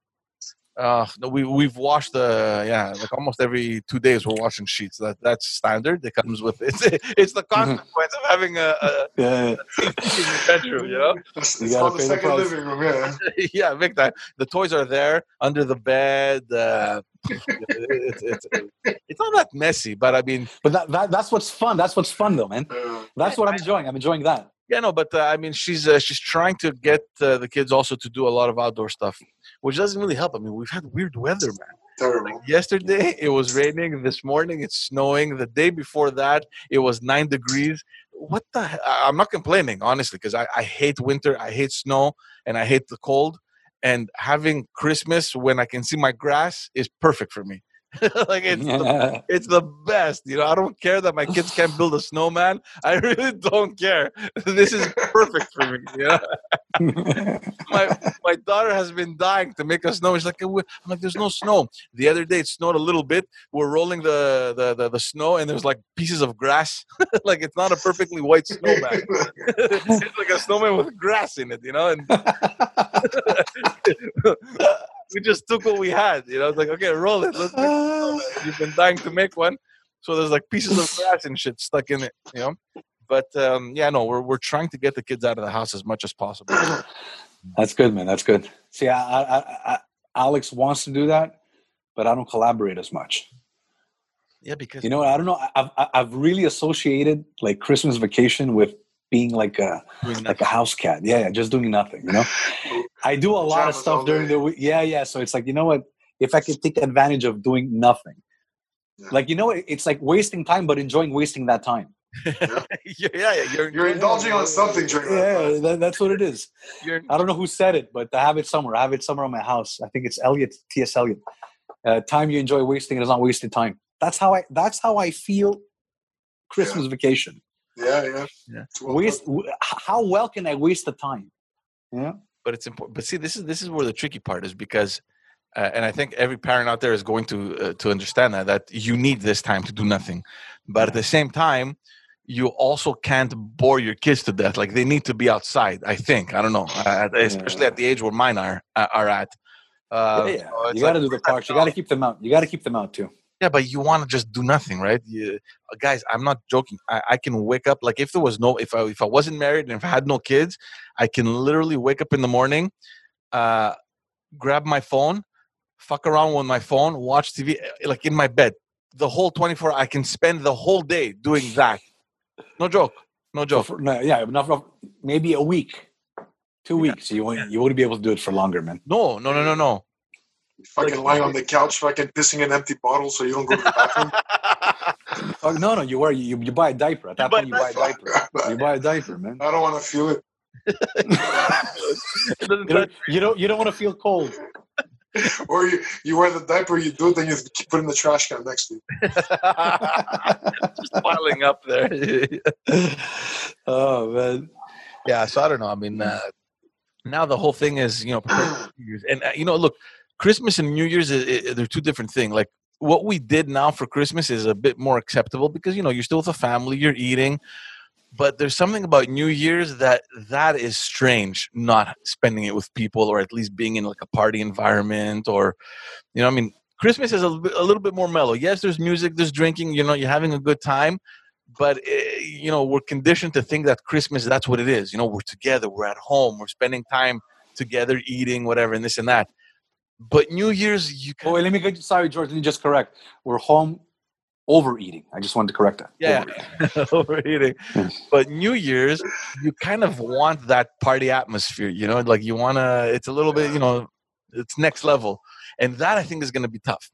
Uh, no, we we've washed the yeah like almost every two days we're washing sheets. That that's standard. It comes with *laughs* it. It's the consequence of having a, a yeah, in your bedroom. You know. *laughs* It's, You it's called the pay the second living room, yeah. *laughs* yeah, big time. The toys are there under the bed. Uh, it's, it's, it's not that messy, but I mean, but that, that that's what's fun. That's what's fun, though, man. That's what I'm enjoying. I'm enjoying that. Yeah, no, but uh, I mean, she's uh, she's trying to get uh, the kids also to do a lot of outdoor stuff, which doesn't really help. I mean, we've had weird weather, man. terrible. Yesterday *laughs* it was raining. This morning it's snowing. The day before that it was nine degrees. What the? he- I'm not complaining honestly because I, I hate winter. I hate snow and I hate the cold. And having Christmas when I can see my grass is perfect for me. *laughs* like it's the, it's the best. You know, I don't care that my kids can't build a snowman. *laughs* I really don't care. This is perfect for me. You know? *laughs* my my daughter has been dying to make a snow. She's like, I'm like, there's no snow. The other day it snowed a little bit. We're rolling the the the, the snow, and there's like pieces of grass. like it's not a perfectly white snowman. it's like a snowman with grass in it, you know. And we just took what we had. You know, it's like, okay, roll it. Let's make. *sighs* You've been dying to make one, so there's like pieces of *sighs* grass and shit stuck in it. You know. But um, yeah, no, we're we're trying to get the kids out of the house as much as possible. *clears throat* That's good, man. That's good. See, I, I, I, I, Alex wants to do that, but I don't collaborate as much. Yeah, because You know, I don't know. I've I've really associated like Christmas vacation with being like a like a house cat. Yeah, yeah, just doing nothing. You know, I do a lot of stuff during the week. Yeah, yeah. So it's like you know what? If I could take advantage of doing nothing, Yeah. like you know, it's like wasting time, but enjoying wasting that time. yeah, *laughs* yeah, yeah. You're, You're indulging on something during that Yeah, that, that's what it is. *laughs* you're I don't know who said it, but I have it somewhere. I have it somewhere on my house. I think it's Elliot, T.S. Eliot. Uh, time you enjoy wasting is not wasted time. That's how I. That's how I feel. Christmas vacation. Yeah, yeah. Yeah. It's Waste. How well can I waste the time? Yeah. but it's important. But see, this is this is where the tricky part is because, uh, and I think every parent out there is going to uh, to understand that that you need this time to do nothing, but at the same time, you also can't bore your kids to death. Like they need to be outside. I think I don't know, uh, especially at the age where mine are uh, are at. Uh, yeah, yeah. so You got to like, do the parks. You got to keep them out. You got to keep them out too. Yeah, but you want to just do nothing, right? You, uh, guys, I'm not joking. I, I can wake up like if there was no, if I if I wasn't married and if I had no kids, I can literally wake up in the morning, uh, grab my phone, fuck around with my phone, watch TV, eh, like in my bed, the whole 24. I can spend the whole day doing that. No joke. No joke. for, no, yeah, enough, enough- maybe a week, two Yeah. weeks. You won't. You wouldn't be able to do it for longer, man. No, no, no, no, no. Fucking lying on the couch, fucking pissing an empty bottle so you don't go to the bathroom. *laughs* Oh no, no. You wear. You, you buy a diaper. At that buy point, you buy a diaper. You buy a diaper, man. I don't want to feel it. *laughs* It You don't. You don't, you don't want to feel cold. *laughs* Or you, you wear the diaper, you do it, then you put it in the trash can next to you. just piling up there. oh man. yeah so i don't know i mean uh, now the whole thing is you know *clears throat* preparing for New Year's. and uh, you know look christmas and new year's i i they're two different things like what we did now for christmas is a bit more acceptable because you know you're still with a family you're eating but there's something about new year's that that is strange not spending it with people or at least being in like a party environment or you know i mean christmas is a, little bit- a little bit more mellow. Yes there's music there's drinking you know you're having a good time but eh, you know we're conditioned to think that christmas that's what it is. You know we're together we're at home we're spending time together eating whatever and this and that but new year's you Oh, can wait, let me get. Sorry, George. Let me just correct. We're home overeating. I just wanted to correct that. Yeah. Overeating. *laughs* overeating but new year's you kind of want that party atmosphere you know like you want to it's a little bit you know it's next level and that i think is going to be tough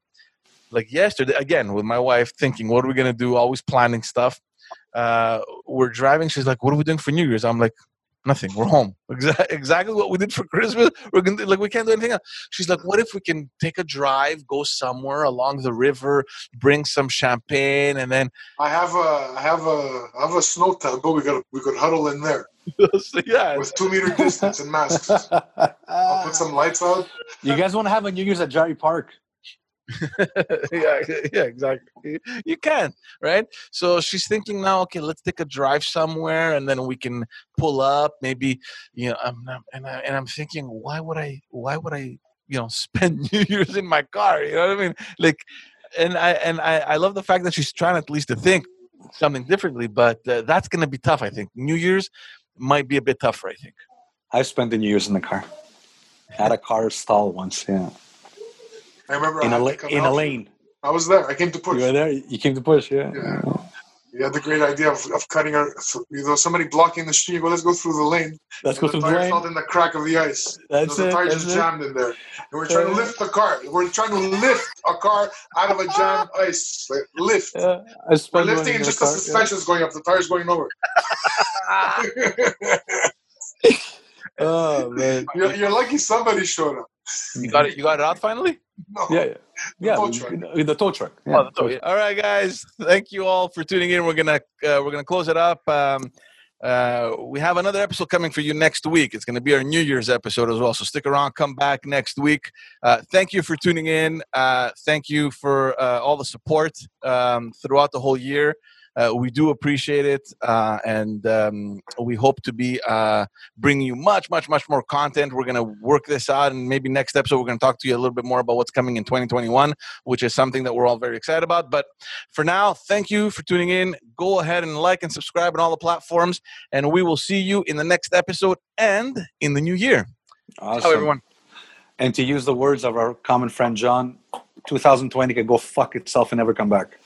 like yesterday again with my wife thinking what are we going to do always planning stuff uh we're driving she's like what are we doing for new year's i'm like Nothing. We're home. *laughs* Exa- exactly what we did for Christmas. We're gonna do- like we can't do anything else. She's like, what if we can take a drive, go somewhere along the river, bring some champagne, and then I have a I have a I have a snow tent, but we could we could huddle in there *laughs* so, yeah, with two meter distance and masks. *laughs* I'll put some lights out. you guys want to have a New Year's at Jarry Park? *laughs* yeah, yeah, exactly. You can, right? So she's thinking now, okay, let's take a drive somewhere, and then we can pull up. Maybe, you know, I'm not, and I, and I'm thinking, why would I? Why would I? You know, *laughs* spend New Year's in my car. You know what I mean? Like, and I and I, I love the fact that she's trying at least to think something differently. But uh, that's going to be tough. I think New Year's might be a bit tougher. I think. I've spent the New Year's in the car. At a car stall once, yeah. I remember In I a in a lane. I was there. I came to push. You were there. You came to push, yeah. Yeah. You had the great idea of, of cutting our. You know, somebody blocking the street. Go, let's go through the lane. Let's And go the through the tire lane. felt in the crack of the ice. That's the it. tires That's just it. jammed in there. And we're trying to lift the car. We're trying to lift a car out of a jammed *laughs* ice. Like, lift. Yeah, We're lifting in and the just the car, yeah. going up. The tire's going nowhere. *laughs* *laughs* Oh man. you're, you're lucky somebody showed up. *laughs* You got it. You got it out finally. No. Yeah, yeah. Yeah, tow truck. the tow truck. Yeah, Oh, the tow- All right, guys. Thank you all for tuning in. We're gonna uh, we're gonna close it up. Um, uh, we have another episode coming for you next week. It's going to be our New Year's episode as well. So stick around. Come back next week. Uh, thank you for tuning in. Uh, thank you for uh, all the support um, throughout the whole year. Uh, we do appreciate it, uh, and um, we hope to be uh, bringing you much, much, much more content. We're going to work this out, and maybe next episode we're going to talk to you a little bit more about what's coming in 2021, which is something that we're all very excited about. But for now, thank you for tuning in. Go ahead and like and subscribe on all the platforms, and we will see you in the next episode and in the new year. Awesome. Ciao, everyone. And to use the words of our common friend John, 2020 can go fuck itself and never come back.